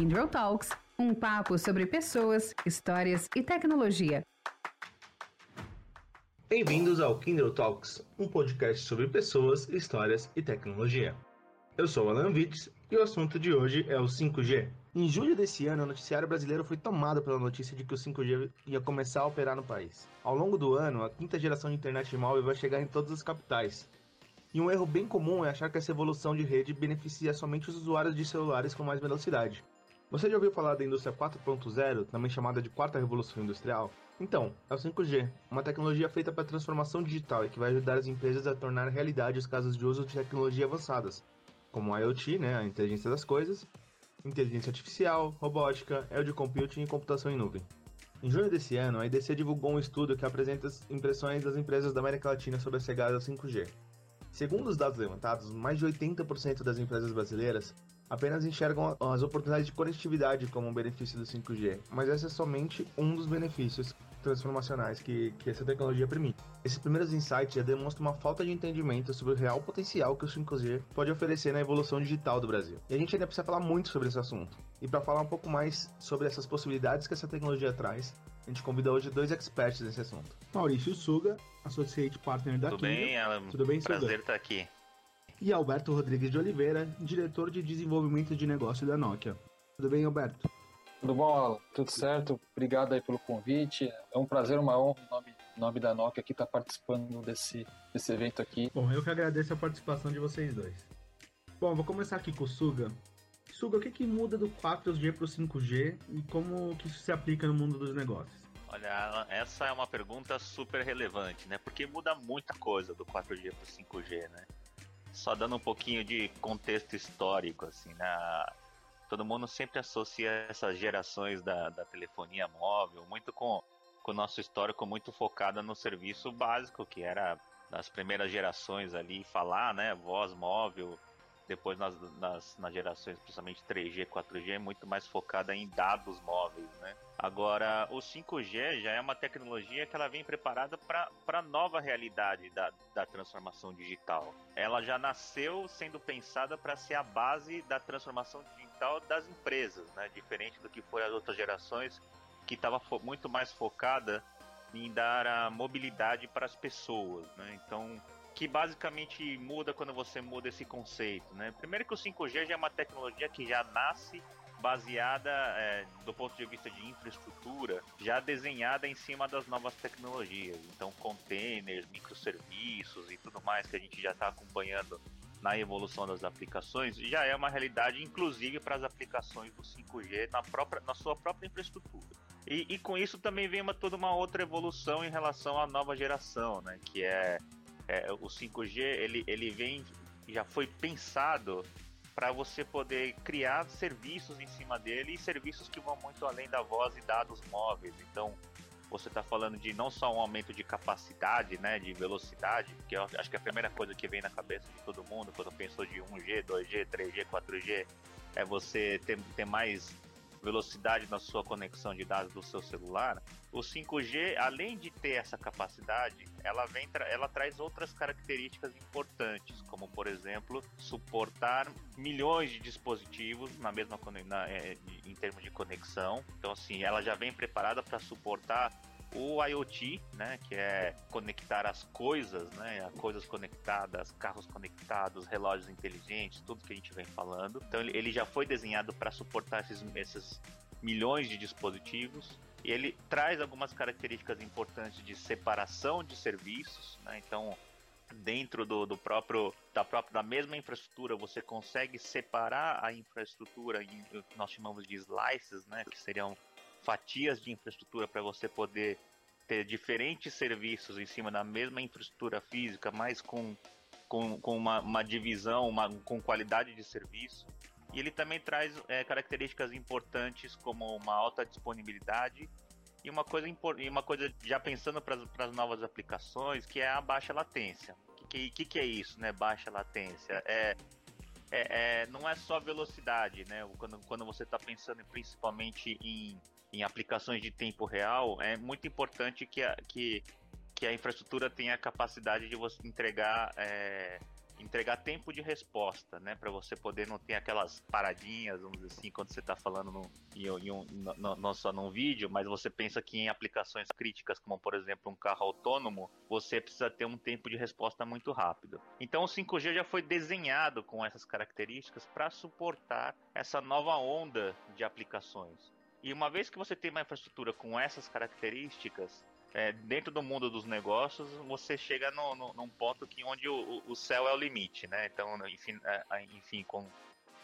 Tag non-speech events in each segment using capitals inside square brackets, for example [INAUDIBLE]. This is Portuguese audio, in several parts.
Kindle Talks, um papo sobre pessoas, histórias e tecnologia. Bem-vindos ao Kindle Talks, um podcast sobre pessoas, histórias e tecnologia. Eu sou Alan Witz e o assunto de hoje é o 5G. Em julho desse ano, o noticiário brasileiro foi tomado pela notícia de que o 5G ia começar a operar no país. Ao longo do ano, a quinta geração de internet móvel vai chegar em todas as capitais, e um erro bem comum é achar que essa evolução de rede beneficia somente os usuários de celulares com mais velocidade. Você já ouviu falar da indústria 4.0, também chamada de quarta revolução industrial? Então, é o 5G, uma tecnologia feita para transformação digital e que vai ajudar as empresas a tornar realidade os casos de uso de tecnologia avançadas, como a IoT, né, a inteligência das coisas, inteligência artificial, robótica, edge computing e computação em nuvem. Em junho desse ano, a IDC divulgou um estudo que apresenta as impressões das empresas da América Latina sobre a chegada ao 5G. Segundo os dados levantados, mais de 80% das empresas brasileiras apenas enxergam as oportunidades de conectividade como um benefício do 5G, mas esse é somente um dos benefícios transformacionais que, que essa tecnologia permite. Esses primeiros insights já demonstram uma falta de entendimento sobre o real potencial que o 5G pode oferecer na evolução digital do Brasil. E a gente ainda precisa falar muito sobre esse assunto. E para falar um pouco mais sobre essas possibilidades que essa tecnologia traz, a gente convida hoje dois experts nesse assunto. Maurício Suga, Associate Partner da Tudo bem, Alan? Tudo bem, Suga? Prazer estar aqui. E Alberto Rodrigues de Oliveira, diretor de desenvolvimento de negócio da Nokia. Tudo bem, Alberto? Tudo bom, Alan? Tudo certo? Obrigado aí pelo convite. É um prazer, uma honra, em nome, nome da Nokia, aqui estar participando desse, desse evento aqui. Bom, eu que agradeço a participação de vocês dois. Bom, vou começar aqui com o Suga. Suga, o que, que muda do 4G para o 5G e como que isso se aplica no mundo dos negócios? Olha, essa é uma pergunta super relevante, né? Porque muda muita coisa do 4G para o 5G, né? Só dando um pouquinho de contexto histórico, assim, né? todo mundo sempre associa essas gerações da, da telefonia móvel muito com, com o nosso histórico muito focado no serviço básico, que era das primeiras gerações ali, falar, né, voz móvel, depois nas, nas, nas gerações, principalmente 3G, 4G, muito mais focada em dados móveis, né? Agora, o 5G já é uma tecnologia que ela vem preparada para a nova realidade da, da transformação digital. Ela já nasceu sendo pensada para ser a base da transformação digital das empresas, né? Diferente do que foi as outras gerações, que estava muito mais focada em dar a mobilidade para as pessoas, né? Então, que basicamente muda quando você muda esse conceito, né? Primeiro que o 5G já é uma tecnologia que já nasce baseada é, do ponto de vista de infraestrutura, já desenhada em cima das novas tecnologias. Então, containers, microserviços e tudo mais que a gente já está acompanhando na evolução das aplicações, já é uma realidade, inclusive para as aplicações do 5G na, própria, na sua própria infraestrutura. E, e com isso também vem uma, toda uma outra evolução em relação à nova geração, né? Que é é, o 5G ele, ele vem já foi pensado para você poder criar serviços em cima dele e serviços que vão muito além da voz e dados móveis. Então, você está falando de não só um aumento de capacidade, né, de velocidade, que eu acho que a primeira coisa que vem na cabeça de todo mundo quando pensou de 1G, 2G, 3G, 4G é você ter, ter mais velocidade na sua conexão de dados do seu celular, o 5G, além de ter essa capacidade, ela vem ela traz outras características importantes, como por exemplo, suportar milhões de dispositivos na mesma na, é, em termos de conexão. Então assim, ela já vem preparada para suportar o IoT, né, que é conectar as coisas, né, coisas conectadas, carros conectados, relógios inteligentes, tudo que a gente vem falando. Então ele, já foi desenhado para suportar esses, esses milhões de dispositivos. E ele traz algumas características importantes de separação de serviços, né? Então, dentro do, do próprio da própria da mesma infraestrutura você consegue separar a infraestrutura em nós chamamos de slices, né, que seriam fatias de infraestrutura para você poder ter diferentes serviços em cima da mesma infraestrutura física, mas com, com, com uma, uma divisão, uma, com qualidade de serviço. E ele também traz é, características importantes como uma alta disponibilidade e uma coisa, e uma coisa já pensando para as novas aplicações, que é a baixa latência. O que, que, que, é isso, né? Baixa latência? É, é, é, não é só velocidade, né? Quando, quando você está pensando principalmente em, em aplicações de tempo real, é muito importante que a, que, que a infraestrutura tenha a capacidade de você entregar é, entregar tempo de resposta, né? Para você poder não ter aquelas paradinhas, vamos dizer assim, quando você está falando no, em, em um, no, não só num vídeo, mas você pensa que em aplicações críticas, como por exemplo um carro autônomo, você precisa ter um tempo de resposta muito rápido. Então o 5G já foi desenhado com essas características para suportar essa nova onda de aplicações. E uma vez que você tem uma infraestrutura com essas características, é, dentro do mundo dos negócios, você chega no, no, num ponto que onde o, o céu é o limite, né? Então, enfim, é, enfim com,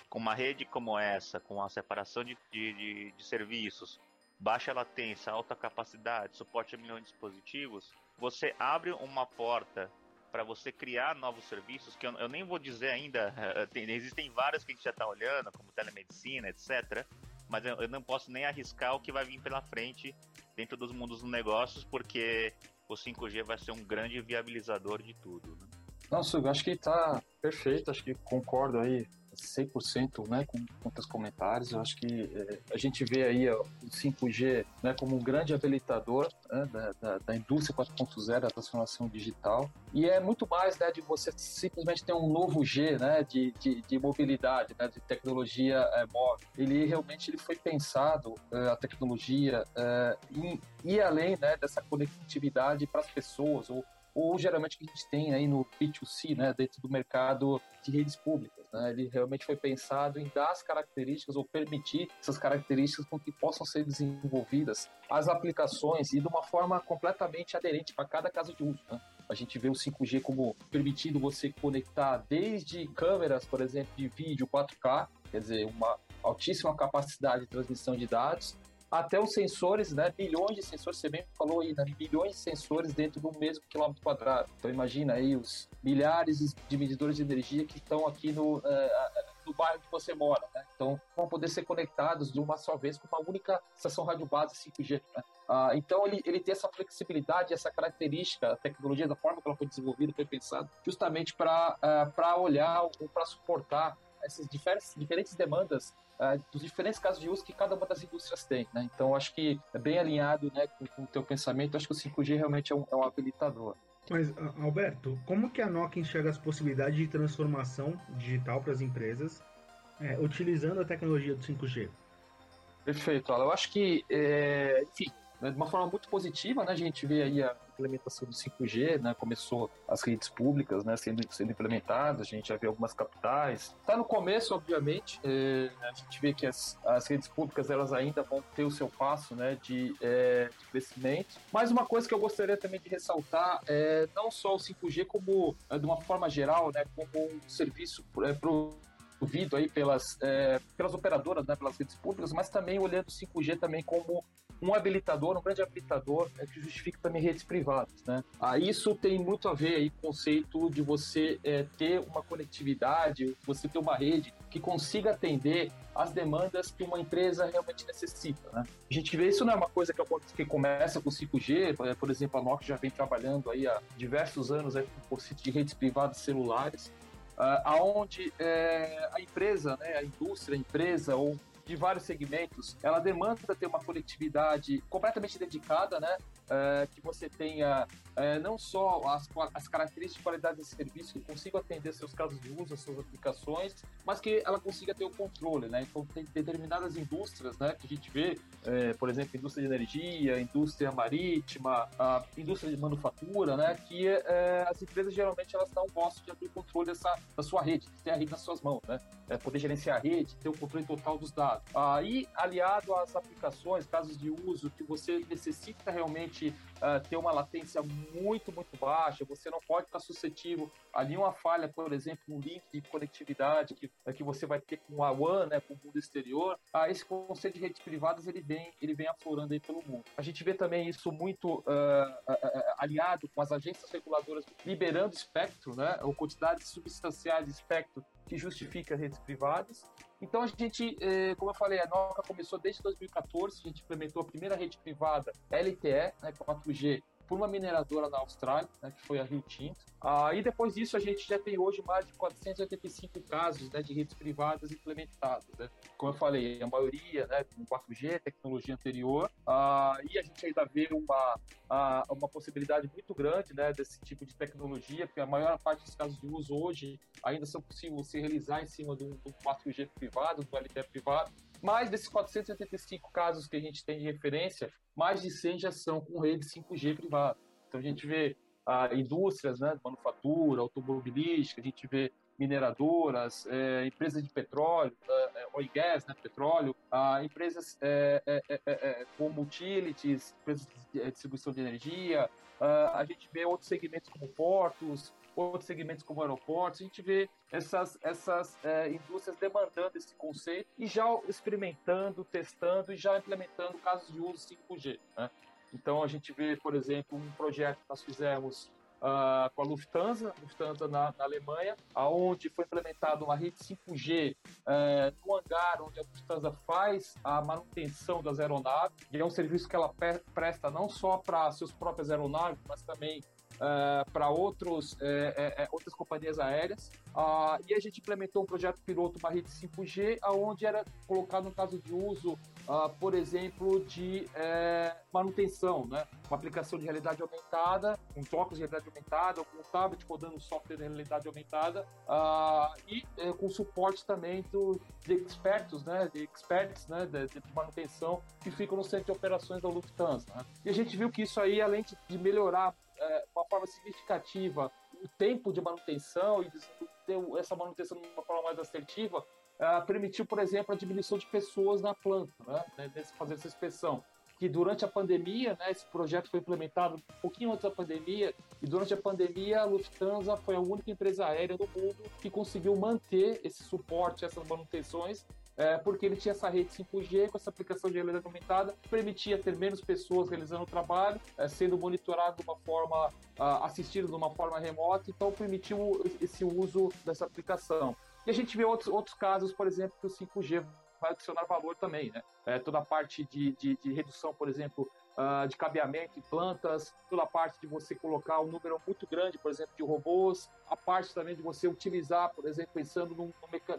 com uma rede como essa, com a separação de, de, de serviços, baixa latência, alta capacidade, suporte a milhões de dispositivos, você abre uma porta para você criar novos serviços, que eu, eu nem vou dizer ainda, [LAUGHS] tem, existem vários que a gente já está olhando, como telemedicina, etc., mas eu, eu não posso nem arriscar o que vai vir pela frente dentro dos mundos dos negócios, porque o 5G vai ser um grande viabilizador de tudo. Né? Nossa, eu acho que está perfeito, acho que concordo aí 100% né, com, com os comentários. Eu acho que é, a gente vê aí o 5G né, como um grande habilitador né, da, da, da, indústria 4.0, da transformação digital. E é muito mais né, de você simplesmente ter um novo G né, de, de, de mobilidade, né, de tecnologia é, móvel. Ele realmente ele foi pensado, é, a tecnologia, é, em ir além né, dessa conectividade para as pessoas, ou ou geralmente que a gente tem aí no B2C, né, dentro do mercado de redes públicas. Né? Ele realmente foi pensado em dar as características ou permitir essas características com que possam ser desenvolvidas as aplicações e de uma forma completamente aderente para cada caso de uso. Né? A gente vê o 5G como permitindo você conectar desde câmeras, por exemplo, de vídeo 4K, quer dizer, uma altíssima capacidade de transmissão de dados, até os sensores, né? Bilhões de sensores, você bem falou aí, né? Bilhões de sensores dentro do mesmo quilômetro quadrado. Então imagina aí os milhares de medidores de energia que estão aqui no, uh, bairro que você mora, né? Então vão poder ser conectados de uma só vez com uma única estação rádio base 5G. Né? Uh, então ele, ele tem essa flexibilidade, essa característica, a tecnologia da forma que ela foi desenvolvida, foi pensada justamente para uh, para olhar ou para suportar essas diferentes, diferentes demandas uh, dos diferentes casos de uso que cada uma das indústrias tem. Né? Então, acho que é bem alinhado né, com, com o teu pensamento. Acho que o 5G realmente é um, é um habilitador. Mas, Alberto, como que a Nokia enxerga as possibilidades de transformação digital para as empresas é, utilizando a tecnologia do 5G? Perfeito, Alan. Eu acho que, é, enfim, né, de uma forma muito positiva, né, a gente vê aí a implementação do 5G, né, começou as redes públicas né, sendo, sendo implementadas, a gente já vê algumas capitais. Está no começo, obviamente, é, a gente vê que as, as redes públicas elas ainda vão ter o seu passo né, de, é, de crescimento. Mas uma coisa que eu gostaria também de ressaltar é não só o 5G como, é, de uma forma geral, né, como um serviço é, provido aí pelas, é, pelas operadoras, né, pelas redes públicas, mas também olhando o 5G também como um habilitador, um grande habilitador é que justifica também redes privadas, né? Ah, isso tem muito a ver aí com o conceito de você é, ter uma conectividade, você ter uma rede que consiga atender as demandas que uma empresa realmente necessita, né? A gente vê isso não é uma coisa que, que começa com 5G, é, por exemplo, a Nokia já vem trabalhando aí há diversos anos aí com o conceito de redes privadas celulares, uh, aonde é, a empresa, né, a indústria, a empresa ou de vários segmentos, ela demanda ter uma coletividade completamente dedicada, né? É, que você tenha é, não só as, as características de qualidade desse serviço, que consiga atender seus casos de uso, suas aplicações, mas que ela consiga ter o controle, né? Então, tem determinadas indústrias, né, que a gente vê, é, por exemplo, indústria de energia, indústria marítima, a indústria de manufatura, né, que é, as empresas geralmente elas não gostam de abrir o controle dessa, da sua rede, ter a rede nas suas mãos, né? É, poder gerenciar a rede, ter o controle total dos dados. Aí, aliado às aplicações, casos de uso que você necessita realmente uh, ter uma latência muito, muito baixa, você não pode estar suscetível a nenhuma falha, por exemplo, no link de conectividade que, que você vai ter com a WAN, né, com o mundo exterior, uh, esse conceito de redes privadas ele vem, ele vem aflorando aí pelo mundo. A gente vê também isso muito uh, aliado com as agências reguladoras liberando espectro, né, ou quantidades substanciais de espectro que justifica redes privadas. Então a gente, eh, como eu falei, a Nokia começou desde 2014, a gente implementou a primeira rede privada LTE, né, 4G, por uma mineradora na Austrália, né, que foi a Rio Tinto. Ah, e depois disso, a gente já tem hoje mais de 485 casos né, de redes privadas implementadas. Né? Como eu falei, a maioria né, com 4G, tecnologia anterior, ah, e a gente ainda vê uma, uma possibilidade muito grande né, desse tipo de tecnologia, porque a maior parte dos casos de uso hoje ainda são possíveis se realizar em cima do, do 4G privado, do LTE privado. Mas desses 485 casos que a gente tem de referência, mais de 100 já são com rede 5G privada. Então a gente vê ah, indústrias, né, manufatura, automobilística, a gente vê mineradoras, é, empresas de petróleo, é, oil gas, né, petróleo, empresas é, é, é, é como utilities, empresas de distribuição de energia, a gente vê outros segmentos como portos, outros segmentos como aeroportos, a gente vê essas, essas indústrias demandando esse conceito e já experimentando, testando e já implementando casos de uso 5G. Né? Então a gente vê, por exemplo, um projeto que nós fizemos uh, com a Lufthansa, Lufthansa na, na, Alemanha, aonde foi implementada uma rede 5G uh, eh, no hangar onde a Lufthansa faz a manutenção das aeronaves, e é um serviço que ela presta não só para suas próprias aeronaves, mas também uh, para outros, é, é, outras companhias aéreas. Uh, e a gente implementou um projeto piloto, uma rede 5G, onde era colocado um caso de uso, uh, por exemplo, de é, manutenção, né? uma aplicação de realidade aumentada, com óculos de realidade aumentada, um tablet rodando software de realidade aumentada, e é, com suporte também do, de expertos, né? de experts né? de, de manutenção que ficam no centro de operações da Lufthansa. Né? E a gente viu que isso aí, além de melhorar é, uma forma significativa o tempo de manutenção e ter essa manutenção de uma forma mais assertiva, permitiu, por exemplo, a diminuição de pessoas na planta, né, né fazer essa inspeção. Que durante a pandemia, né, esse projeto foi implementado um pouquinho antes da pandemia, e durante a pandemia a Lufthansa foi a única empresa aérea do mundo que conseguiu manter esse suporte, essas manutenções, é, porque ele tinha essa rede 5G com essa aplicação de realidade aumentada, permitia ter menos pessoas realizando o trabalho, é, sendo monitorado de uma forma, uh, assistido de uma forma remota, então permitiu esse uso dessa aplicação. E a gente vê outros, outros casos, por exemplo, que o 5G vai adicionar valor também, né? É, toda a parte de, de, de redução, por exemplo, uh, de cabeamento em plantas, toda a parte de você colocar um número muito grande, por exemplo, de robôs, a parte também de você utilizar, por exemplo, pensando num,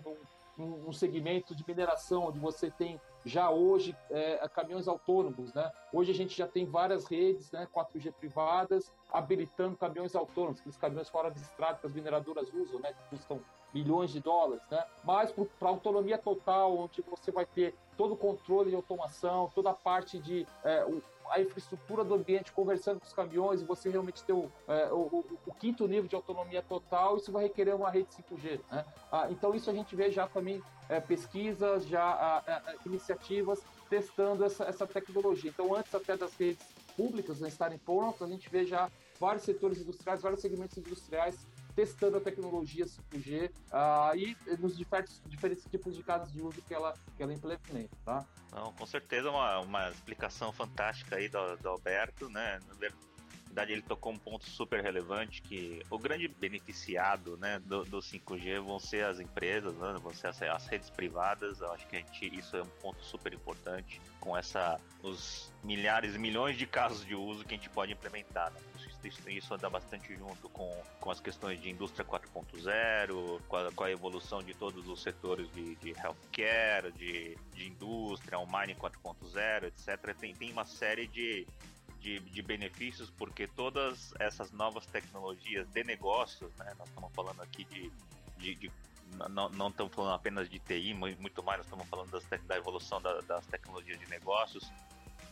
num, um, um segmento de mineração onde você tem já hoje é, caminhões autônomos, né? Hoje a gente já tem várias redes, né, 4G privadas, habilitando caminhões autônomos, aqueles caminhões fora de estrada que as mineradoras usam, né, que custam milhões de dólares, né? Mas para autonomia total, onde você vai ter todo o controle de automação, toda a parte de é, a infraestrutura do ambiente conversando com os caminhões e você realmente ter o, é, o, o, quinto nível de autonomia total, isso vai requerer uma rede 5G. Né? Ah, então isso a gente vê já também é, pesquisas, já ah, é, é, iniciativas testando essa, essa tecnologia. Então antes até das redes públicas né, estarem prontas, a gente vê já vários setores industriais, vários segmentos industriais testando a tecnologia 5G uh, e nos diferentes, diferentes tipos de casos de uso que ela, que ela implementa, tá? Não, com certeza uma, uma explicação fantástica aí do, do Alberto, né? Na verdade, ele tocou um ponto super relevante que o grande beneficiado né, do, do 5G vão ser as empresas, né, vão ser as, as, redes privadas. Eu acho que a gente, isso é um ponto super importante com essa os milhares milhões de casos de uso que a gente pode implementar. Né? Isso, anda bastante junto com, com as questões de indústria 4.0, com, com, a evolução de todos os setores de, de healthcare, de, de indústria, o mining 4.0, etc. Tem, tem uma série de, de, de, benefícios, porque todas essas novas tecnologias de negócios, né, nós estamos falando aqui de, de, de não, não, estamos falando apenas de TI, muito mais, nós estamos falando das, da evolução da, das tecnologias de negócios,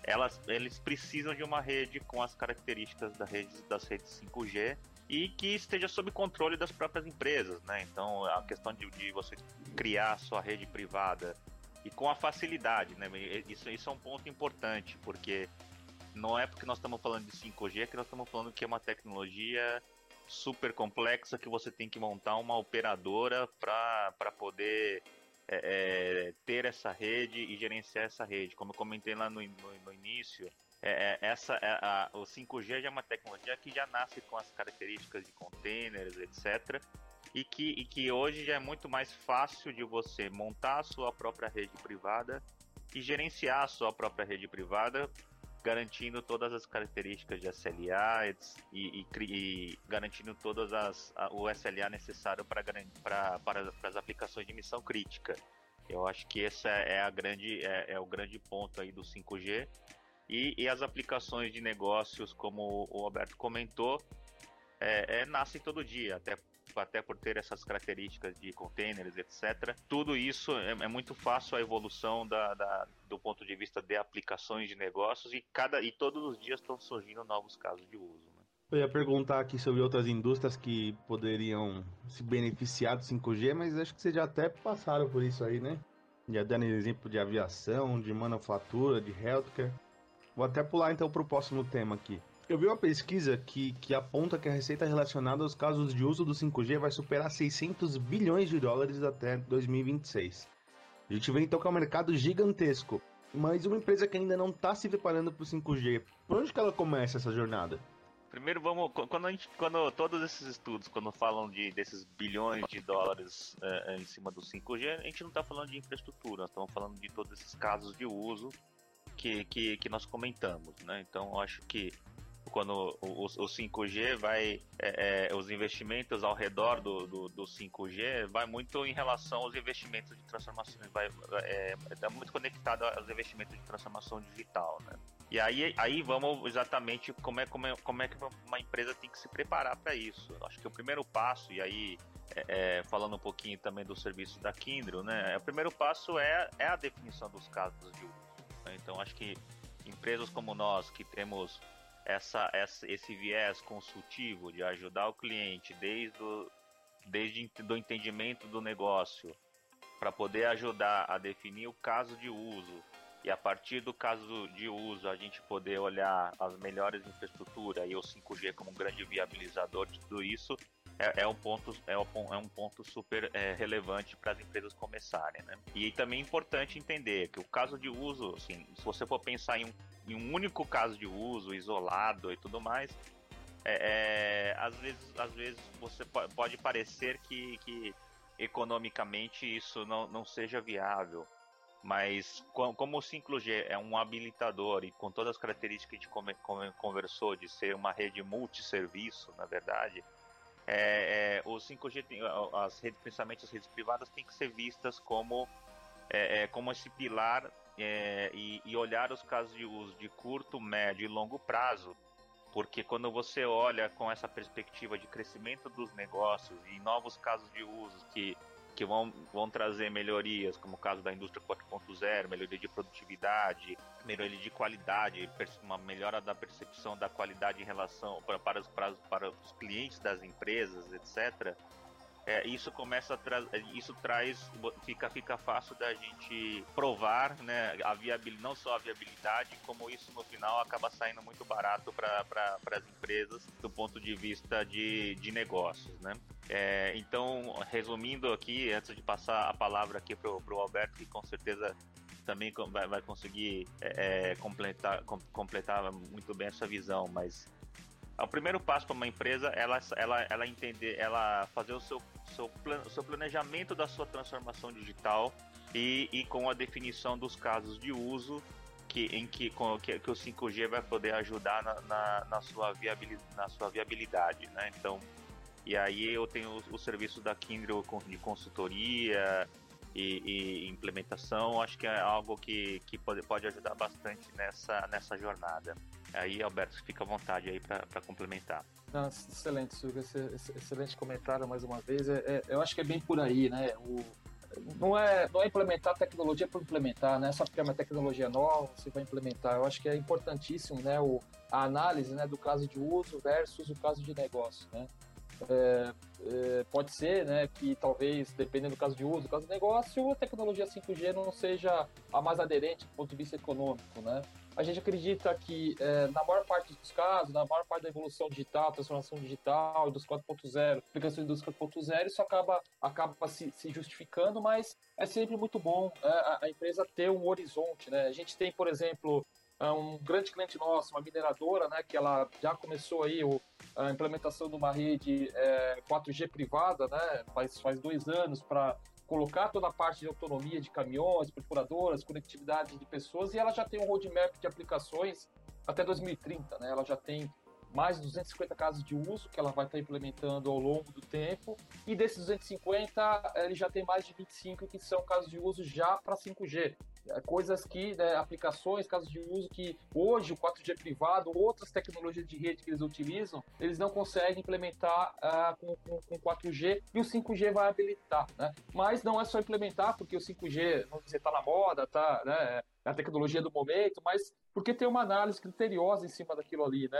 elas, eles precisam de uma rede com as características da rede, das redes 5G e que esteja sob controle das próprias empresas, né? Então a questão de, de você criar a sua rede privada e com a facilidade, né? Isso, isso é um ponto importante, porque não é porque nós estamos falando de 5G que nós estamos falando que é uma tecnologia super complexa que você tem que montar uma operadora para poder é, é, ter essa rede e gerenciar essa rede. Como eu comentei lá no, no, no início, é, é essa, é, a, o 5G já é uma tecnologia que já nasce com as características de containers, etc. E que, e que hoje já é muito mais fácil de você montar a sua própria rede privada e gerenciar a sua própria rede privada garantindo todas as características de SLA e, e, e garantindo todas as a, o SLA necessário para, para, para as aplicações de missão crítica. Eu acho que esse é, a grande, é, é o grande ponto aí do 5G. E, e, as aplicações de negócios, como o Alberto comentou, é, é, nascem todo dia, até até por ter essas características de containers, etc. Tudo isso é, é muito fácil a evolução da, da, do ponto de vista de aplicações de negócios e cada e todos os dias estão surgindo novos casos de uso. Né? Eu ia perguntar aqui sobre outras indústrias que poderiam se beneficiar do 5G, mas acho que vocês já até passaram por isso aí, né? Já dando exemplo de aviação, de manufatura, de healthcare. Vou até pular então para o próximo tema aqui. Eu vi uma pesquisa que, que aponta que a receita relacionada aos casos de uso do 5G vai superar 600 bilhões de dólares até 2026. A gente vê então que é um mercado gigantesco, mas uma empresa que ainda não está se preparando para o 5G, por onde que ela começa essa jornada? Primeiro vamos, quando, a gente, quando todos esses estudos, quando falam de desses bilhões de dólares é, em cima do 5G, a gente não está falando de infraestrutura, nós estamos falando de todos esses casos de uso que, que, que nós comentamos, né? Então acho que quando o, o 5G vai, é, é, os investimentos ao redor do, do, do, 5G vai muito em relação aos investimentos de transformação, vai, é, é muito conectado aos investimentos de transformação digital, né? E aí, aí vamos exatamente como é, como, é, como é que uma empresa tem que se preparar para isso. Acho que o primeiro passo, e aí é, é, falando um pouquinho também do serviço da Kindle, né? O primeiro passo é, é a definição dos casos de uso. Né? Então acho que empresas como nós que temos essa, essa, esse viés consultivo de ajudar o cliente desde o, desde do entendimento do negócio para poder ajudar a definir o caso de uso e a partir do caso de uso a gente poder olhar as melhores infraestruturas e o 5G como um grande viabilizador de tudo isso é, é um ponto é um, é um ponto super é, relevante para as empresas começarem, né? E também é importante entender que o caso de uso, assim, se você for pensar em um, em um único caso de uso isolado e tudo mais, é, é, às vezes às vezes você pode parecer que, que economicamente isso não, não seja viável. Mas como o 5G é um habilitador e com todas as características que a gente conversou de ser uma rede multisserviço, na verdade, é, é, o 5G, tem, as redes, principalmente as redes privadas, têm que ser vistas como, é, é como esse pilar é, e, e, olhar os casos de uso de curto, médio e longo prazo, porque quando você olha com essa perspectiva de crescimento dos negócios e novos casos de uso que que vão, vão trazer melhorias, como o caso da indústria 4.0, melhoria de produtividade, melhoria de qualidade, uma melhora da percepção da qualidade em relação para, para, os, para, para os clientes das empresas, etc é, isso começa a tra isso traz fica fica fácil da gente provar né a viabilidade não só a viabilidade como isso no final acaba saindo muito barato para pra, as empresas do ponto de vista de, de negócios né. É, então resumindo aqui antes de passar a palavra aqui pro, pro Alberto que com certeza também vai, vai conseguir é, é completar, com, completar muito bem essa visão mas o primeiro passo para uma empresa ela, ela, ela entender, ela fazer o seu, seu, plan, seu planejamento da sua transformação digital e, e com a definição dos casos de uso que, em que, com, que, que o 5G vai poder ajudar na, na, na, sua, viabilidade, na sua viabilidade, né? Então, e aí eu tenho o, o serviço da Kindle de consultoria e, e, implementação, acho que é algo que, que pode, pode ajudar bastante nessa, nessa jornada. Aí, Alberto, fica à vontade aí para complementar. Não, excelente, Silvio, excelente comentário mais uma vez. É, é, eu acho que é bem por aí, né? O, não é, não é implementar tecnologia por implementar, né? Só porque é uma tecnologia nova, você vai implementar. Eu acho que é importantíssimo, né? O, a análise né, do caso de uso versus o caso de negócio, né? É, é, pode ser né, que talvez, dependendo do caso de uso, do caso de negócio, a tecnologia 5G não seja a mais aderente do ponto de vista econômico, né? A gente acredita que é, na maior parte dos casos, na maior parte da evolução digital, transformação digital, dos 4.0, aplicações dos 4.0, isso acaba, acaba se, se, justificando, mas é sempre muito bom é, a, a, empresa ter um horizonte. Né? A gente tem, por exemplo, é, um grande cliente nosso, uma mineradora, né, que ela já começou aí o, a implementação de uma rede é, 4G privada, né, faz, faz dois anos para colocar toda a parte de autonomia de caminhões, perfuradoras, conectividade de pessoas, e ela já tem um roadmap de aplicações até 2030, né? Ela já tem mais de 250 casos de uso que ela vai estar implementando ao longo do tempo. E desses 250, ele já tem mais de 25 que são casos de uso já para 5G. É, coisas que, né, aplicações, casos de uso que hoje o 4G é privado, outras tecnologias de rede que eles utilizam, eles não conseguem implementar uh, com, com, com, 4G e o 5G vai habilitar, né? Mas não é só implementar, porque o 5G, vamos dizer, está na moda, tá, né? É a tecnologia do momento, mas porque tem uma análise criteriosa em cima daquilo ali, né?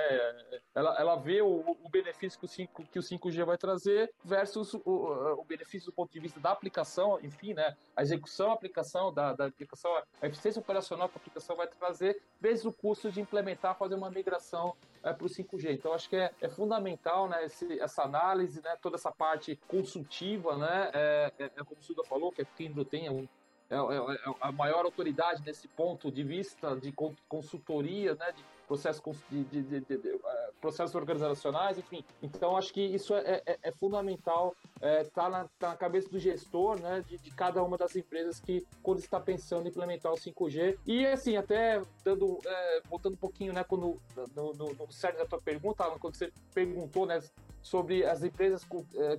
Ela, ela vê o, o benefício que o, 5, que o 5G vai trazer versus o, o, benefício do ponto de vista da aplicação, enfim, né? A execução, a aplicação da, da aplicação, a eficiência operacional que a aplicação vai trazer, vezes o custo de implementar, fazer uma migração é, para o 5G. Então, acho que é, é fundamental né, esse, essa análise, né, toda essa parte consultiva, né, é, é, é como o Suda falou, que a Kindle tem um, é, é, é, a maior autoridade nesse ponto de vista de consultoria, né, de processos, de, de, de, de, é, processos organizacionais, enfim. Então, acho que isso é, é, é fundamental estar tá na, tá na, cabeça do gestor né, de, cada uma das empresas que, quando está pensando em implementar o 5G. E, assim, até dando, voltando um pouquinho né, quando, no, no, no sério da tua pergunta, quando você perguntou né, sobre as empresas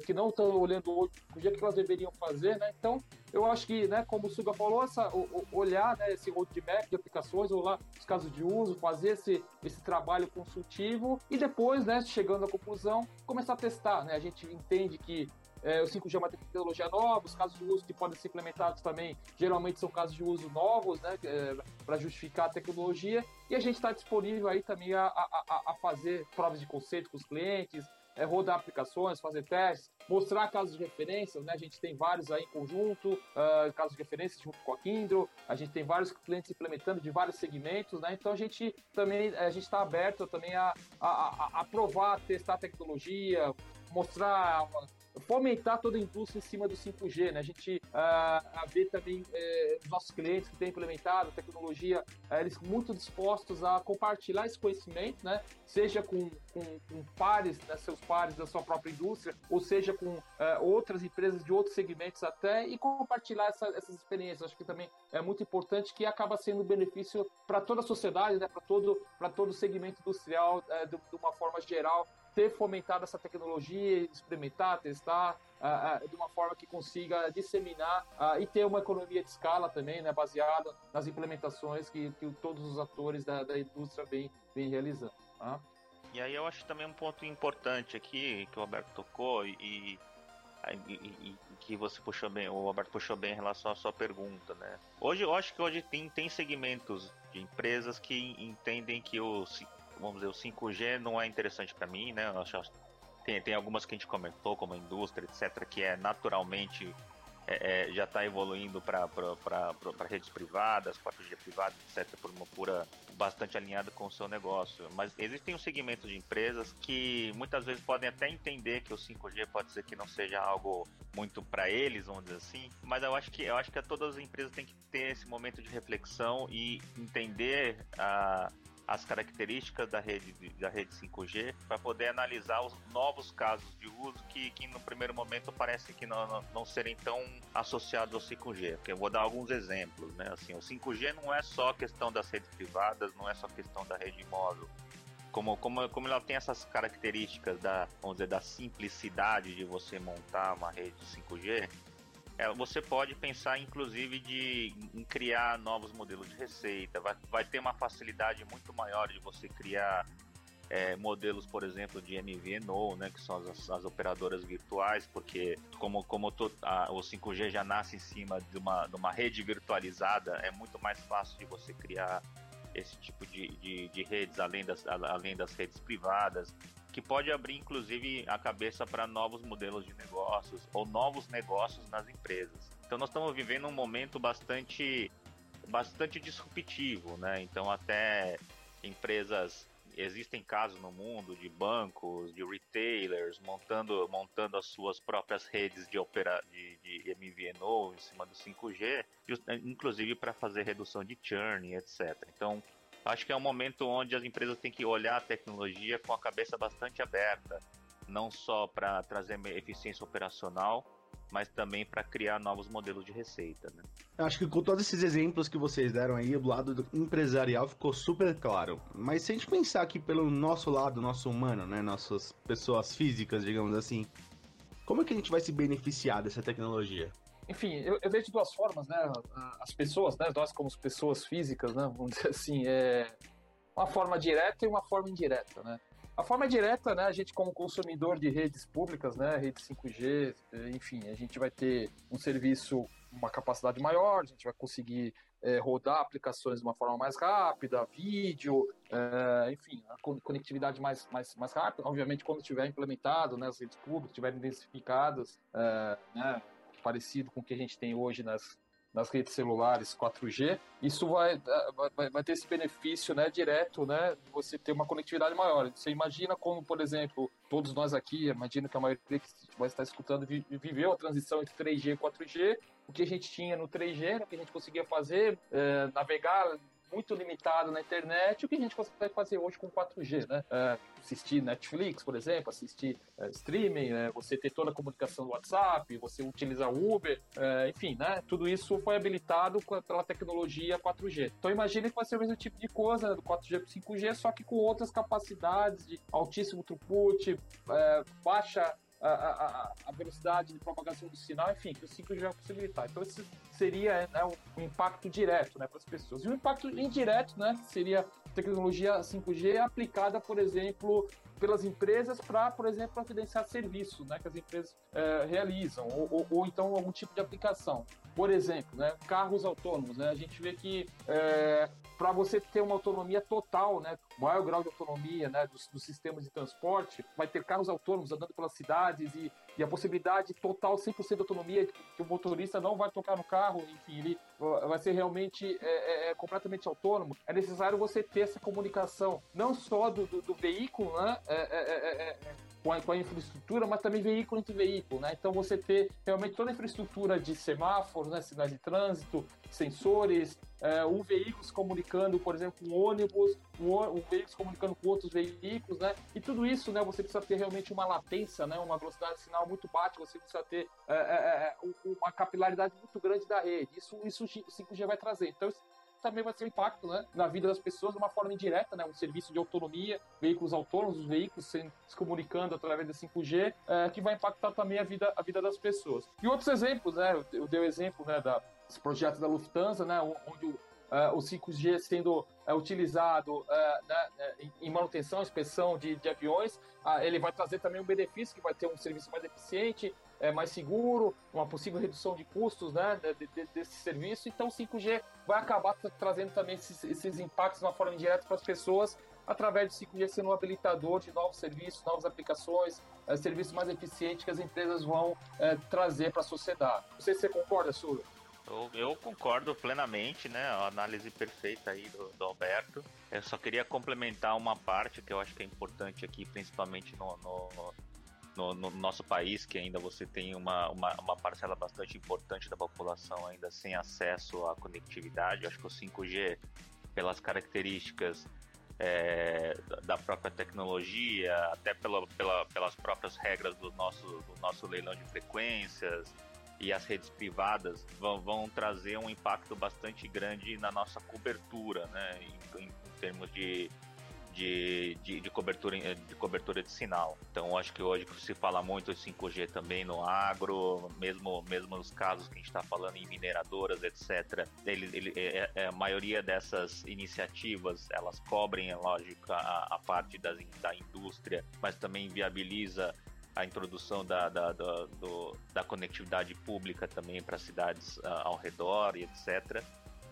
que não estão olhando o que elas deveriam fazer, né? Então, eu acho que, né, como o Suga falou, essa, olhar né, esse roadmap de aplicações, olhar os casos de uso, fazer esse, esse trabalho consultivo e depois, né, chegando à conclusão, começar a testar. Né? A gente entende que é, o 5G é uma tecnologia nova, os casos de uso que podem ser implementados também geralmente são casos de uso novos, né, é, para justificar a tecnologia, e a gente está disponível aí também a, a, a, fazer provas de conceito com os clientes, é, rodar aplicações, fazer testes, mostrar casos de referência, né? A gente tem vários aí em conjunto, uh, casos de referência junto com a Kindle, a gente tem vários clientes implementando de vários segmentos, né? Então a gente também a gente está aberto também a, a, a, a provar, testar tecnologia, mostrar fomentar toda a indústria em cima do 5G, né? A gente uh, vê também os nossos clientes que têm implementado a tecnologia, uh, eles muito dispostos a compartilhar esse conhecimento, né? Seja com, com, com pares, né, seus pares da sua própria indústria, ou seja com eh, outras empresas de outros segmentos até, e compartilhar essa, essas experiências. Acho que também é muito importante que acaba sendo benefício para toda a sociedade, né? Para todo, todo o segmento industrial eh, de, de uma forma geral, ter fomentado essa tecnologia, experimentar, testar, uh, uh, de uma forma que consiga disseminar uh, e ter uma economia de escala também, né, baseada nas implementações que, que todos os atores da, da indústria vem realizando. Tá? E aí eu acho também um ponto importante aqui que o Alberto tocou e, e, e, que você puxou bem, o Alberto puxou bem em relação à sua pergunta, né? Hoje eu acho que hoje tem, tem segmentos de empresas que entendem que o vamos dizer, o 5G não é interessante para mim, né? Tem, tem algumas que a gente comentou, como a indústria, etc., que é naturalmente é, é, já está evoluindo para redes privadas, 4G privadas, etc., por uma pura bastante alinhada com o seu negócio. Mas existem um segmento de empresas que muitas vezes podem até entender que o 5G pode ser que não seja algo muito para eles, vamos dizer assim. Mas eu acho que eu acho que todas as empresas têm que ter esse momento de reflexão e entender a as características da rede, da rede 5G para poder analisar os novos casos de uso que, que no primeiro momento parece que não, não, não serem tão associados ao 5G. Porque eu vou dar alguns exemplos, né? Assim, o 5G não é só questão das redes privadas, não é só questão da rede móvel. Como, como, como ela tem essas características da, vamos dizer, da simplicidade de você montar uma rede 5G, é, você pode pensar inclusive de em criar novos modelos de receita, vai, vai ter uma facilidade muito maior de você criar é, modelos, por exemplo, de MVNO, né, que são as, as operadoras virtuais, porque como, como a, o 5G já nasce em cima de uma, de uma rede virtualizada, é muito mais fácil de você criar esse tipo de, de, de redes além das, além das redes privadas que pode abrir inclusive a cabeça para novos modelos de negócios ou novos negócios nas empresas. Então nós estamos vivendo um momento bastante bastante disruptivo, né? Então até empresas existem casos no mundo de bancos, de retailers montando montando as suas próprias redes de opera de, de MVNO em cima do 5G, inclusive para fazer redução de churn, etc. Então Acho que é um momento onde as empresas têm que olhar a tecnologia com a cabeça bastante aberta não só para trazer eficiência operacional, mas também para criar novos modelos de receita. Né? Acho que com todos esses exemplos que vocês deram aí, o lado empresarial ficou super claro. Mas se a gente pensar aqui pelo nosso lado, nosso humano, né, nossas pessoas físicas, digamos assim, como é que a gente vai se beneficiar dessa tecnologia? Enfim, eu, eu vejo de duas formas, né? As pessoas, né? Nós como pessoas físicas, né? Vamos dizer assim, é uma forma direta e uma forma indireta, né? A forma direta, né, a gente como consumidor de redes públicas, né, rede 5G, enfim, a gente vai ter um serviço, uma capacidade maior, a gente vai conseguir é, rodar aplicações de uma forma mais rápida, vídeo, é, enfim, a conectividade mais, mais, mais rápida. Obviamente, quando estiver implementado, né, as redes públicas estiverem densificadas, é, né, parecido com o que a gente tem hoje nas, nas redes celulares 4G, isso vai, vai, vai ter esse benefício né, direto, né, você ter uma conectividade maior. Você imagina como, por exemplo, todos nós aqui, imagino que a maioria que vai estar escutando viveu a transição entre 3G e 4G, o que a gente tinha no 3G, o que a gente conseguia fazer, é, navegar muito limitado na internet, o que a gente consegue fazer hoje com 4G, né? É, assistir Netflix, por exemplo, assistir é, streaming, né? você ter toda a comunicação do WhatsApp, você utilizar Uber, é, enfim, né? Tudo isso foi habilitado pela tecnologia 4G. Então imagine que vai ser o mesmo tipo de coisa do 4G para 5G, só que com outras capacidades de altíssimo throughput, é, baixa a, a, velocidade de propagação do sinal, enfim, que o 5G vai possibilitar. Então, esse seria né, um impacto direto né, para as pessoas. E o um impacto indireto, né, seria tecnologia 5G aplicada, por exemplo, pelas empresas para, por exemplo, providenciar serviços né, que as empresas é, realizam, ou, ou, ou, então algum tipo de aplicação. Por exemplo, né, carros autônomos. Né, a gente vê que é, para você ter uma autonomia total, né, maior grau de autonomia né, dos, dos, sistemas de transporte, vai ter carros autônomos andando pelas cidades e, e a possibilidade total, 100% de autonomia, que o motorista não vai tocar no carro, enfim, ele vai ser realmente é, é, é, completamente autônomo. É necessário você ter essa comunicação, não só do, do, do veículo, né, é, é, é com a, com a, infraestrutura, mas também veículo entre veículo, né? Então você ter realmente toda a infraestrutura de semáforos, né, sinais de trânsito, sensores, é, um veículo se comunicando, por exemplo, um ônibus, um, um, veículo se comunicando com outros veículos, né? E tudo isso, né? Você precisa ter realmente uma latência, né? Uma velocidade de sinal muito baixa, você precisa ter é, é, é uma capilaridade muito grande da rede. Isso, isso o 5G vai trazer. Então, também vai ser um impacto né, na vida das pessoas de uma forma indireta, né, um serviço de autonomia, veículos autônomos, os veículos se, se comunicando através da 5G, é, que vai impactar também a vida, a vida das pessoas. E outros exemplos, né, eu, dei o exemplo né, da, desse projeto da Lufthansa, né, onde o, Uh, o 5G sendo uh, utilizado uh, né, em manutenção, inspeção de, de aviões, ele vai trazer também um benefício que vai ter um serviço mais eficiente, é, mais seguro, uma possível redução de custos né, de, de, desse serviço. Então, o 5G vai acabar trazendo também esses, esses impactos de uma forma indireta para as pessoas, através do 5G sendo um habilitador de novos serviços, novas aplicações, é, serviços mais eficientes que as empresas vão é, trazer para a sociedade. Não sei se você concorda, Sura. Eu, eu, concordo plenamente, né? A análise perfeita aí do, do, Alberto. Eu só queria complementar uma parte que eu acho que é importante aqui, principalmente no, no, no, no, nosso país, que ainda você tem uma, uma, uma, parcela bastante importante da população ainda sem acesso à conectividade. Acho que o 5G, pelas características é, da própria tecnologia, até pela, pela, pelas próprias regras do nosso, do nosso leilão de frequências e as redes privadas, vão, vão trazer um impacto bastante grande na nossa cobertura, né, em, em termos de de, de, de, cobertura, de cobertura de sinal. Então, acho que hoje se fala muito de 5G também no agro, mesmo, mesmo nos casos que a gente está falando em mineradoras, etc. Ele, ele, é, é, a maioria dessas iniciativas, elas cobrem, é lógico, a, a parte das, da indústria, mas também viabiliza a introdução da, da, da, do, da conectividade pública também para cidades uh, ao redor e etc.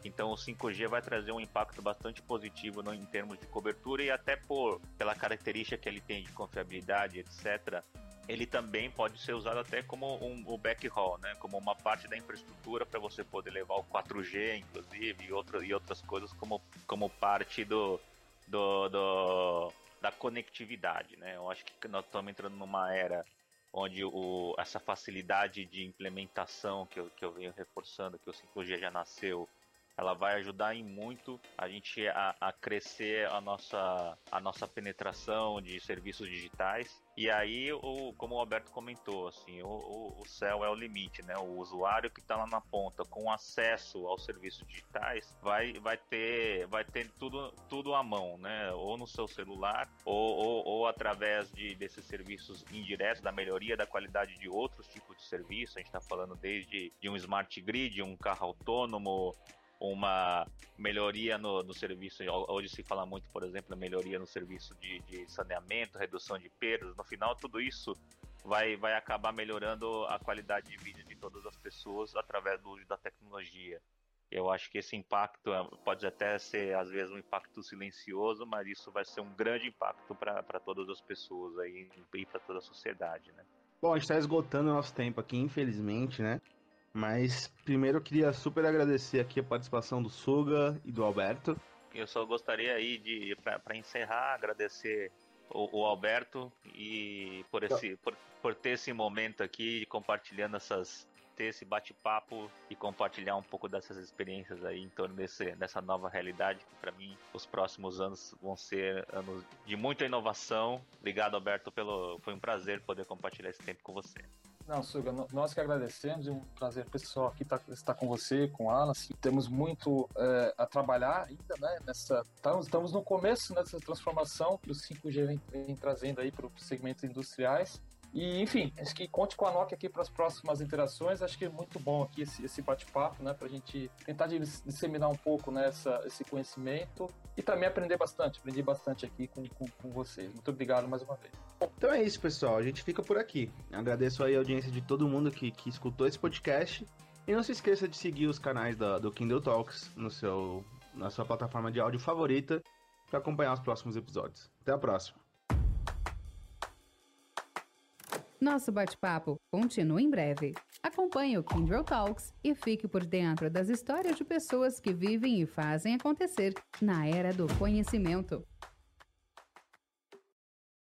Então o 5G vai trazer um impacto bastante positivo no, em termos de cobertura e até por pela característica que ele tem de confiabilidade, etc. Ele também pode ser usado até como um, o backhaul, né? Como uma parte da infraestrutura para você poder levar o 4G, inclusive, e, outro, e outras coisas como, como parte do, do, do da conectividade, né? Eu acho que nós estamos entrando numa era onde o, essa facilidade de implementação que eu, que eu venho reforçando, que o 5G já nasceu, ela vai ajudar em muito a gente a, a, crescer a nossa, a nossa penetração de serviços digitais E aí, o, como o Alberto comentou, assim, o, o, o céu é o limite, né? O usuário que está lá na ponta, com acesso aos serviços digitais, vai, vai ter, vai ter tudo, tudo à mão, né? Ou no seu celular, ou, ou, ou através de, desses serviços indiretos, da melhoria da qualidade de outros tipos de serviço. A gente está falando desde de um smart grid, um carro autônomo, uma melhoria no, no, serviço. Hoje se fala muito, por exemplo, melhoria no serviço de, de, saneamento, redução de perdas. No final, tudo isso vai, vai acabar melhorando a qualidade de vida de todas as pessoas através do uso da tecnologia. Eu acho que esse impacto é, pode até ser, às vezes, um impacto silencioso, mas isso vai ser um grande impacto para todas as pessoas aí e para toda a sociedade, né? Bom, a gente está esgotando o nosso tempo aqui, infelizmente, né? Mas primeiro eu queria super agradecer aqui a participação do Suga e do Alberto. Eu só gostaria aí de, para encerrar, agradecer o, o, Alberto e por, esse, por, por ter esse momento aqui compartilhando essas, ter esse bate-papo e compartilhar um pouco dessas experiências aí em torno desse, dessa nova realidade que para mim os próximos anos vão ser anos de muita inovação. Obrigado, Alberto, pelo foi um prazer poder compartilhar esse tempo com você. Não, Suga, nós que agradecemos, é um prazer pessoal aqui estar, tá, estar com você, com o Alan. Temos muito é, a trabalhar ainda, né? Nessa, estamos, estamos no começo nessa transformação que o 5G vem, vem trazendo aí para os segmentos industriais. E, enfim, acho que conte com a Nokia aqui para as próximas interações. Acho que é muito bom aqui esse, esse bate-papo, né? Para a gente tentar disseminar um pouco né, esse conhecimento e também aprender bastante. Aprendi bastante aqui com, com, com, vocês. Muito obrigado mais uma vez. Então é isso, pessoal. A gente fica por aqui. Agradeço aí a audiência de todo mundo que, que escutou esse podcast. E não se esqueça de seguir os canais da, do Kindle Talks no seu, na sua plataforma de áudio favorita para acompanhar os próximos episódios. Até a próxima. Nosso bate-papo continua em breve. Acompanhe o Kindle Talks e fique por dentro das histórias de pessoas que vivem e fazem acontecer na era do conhecimento.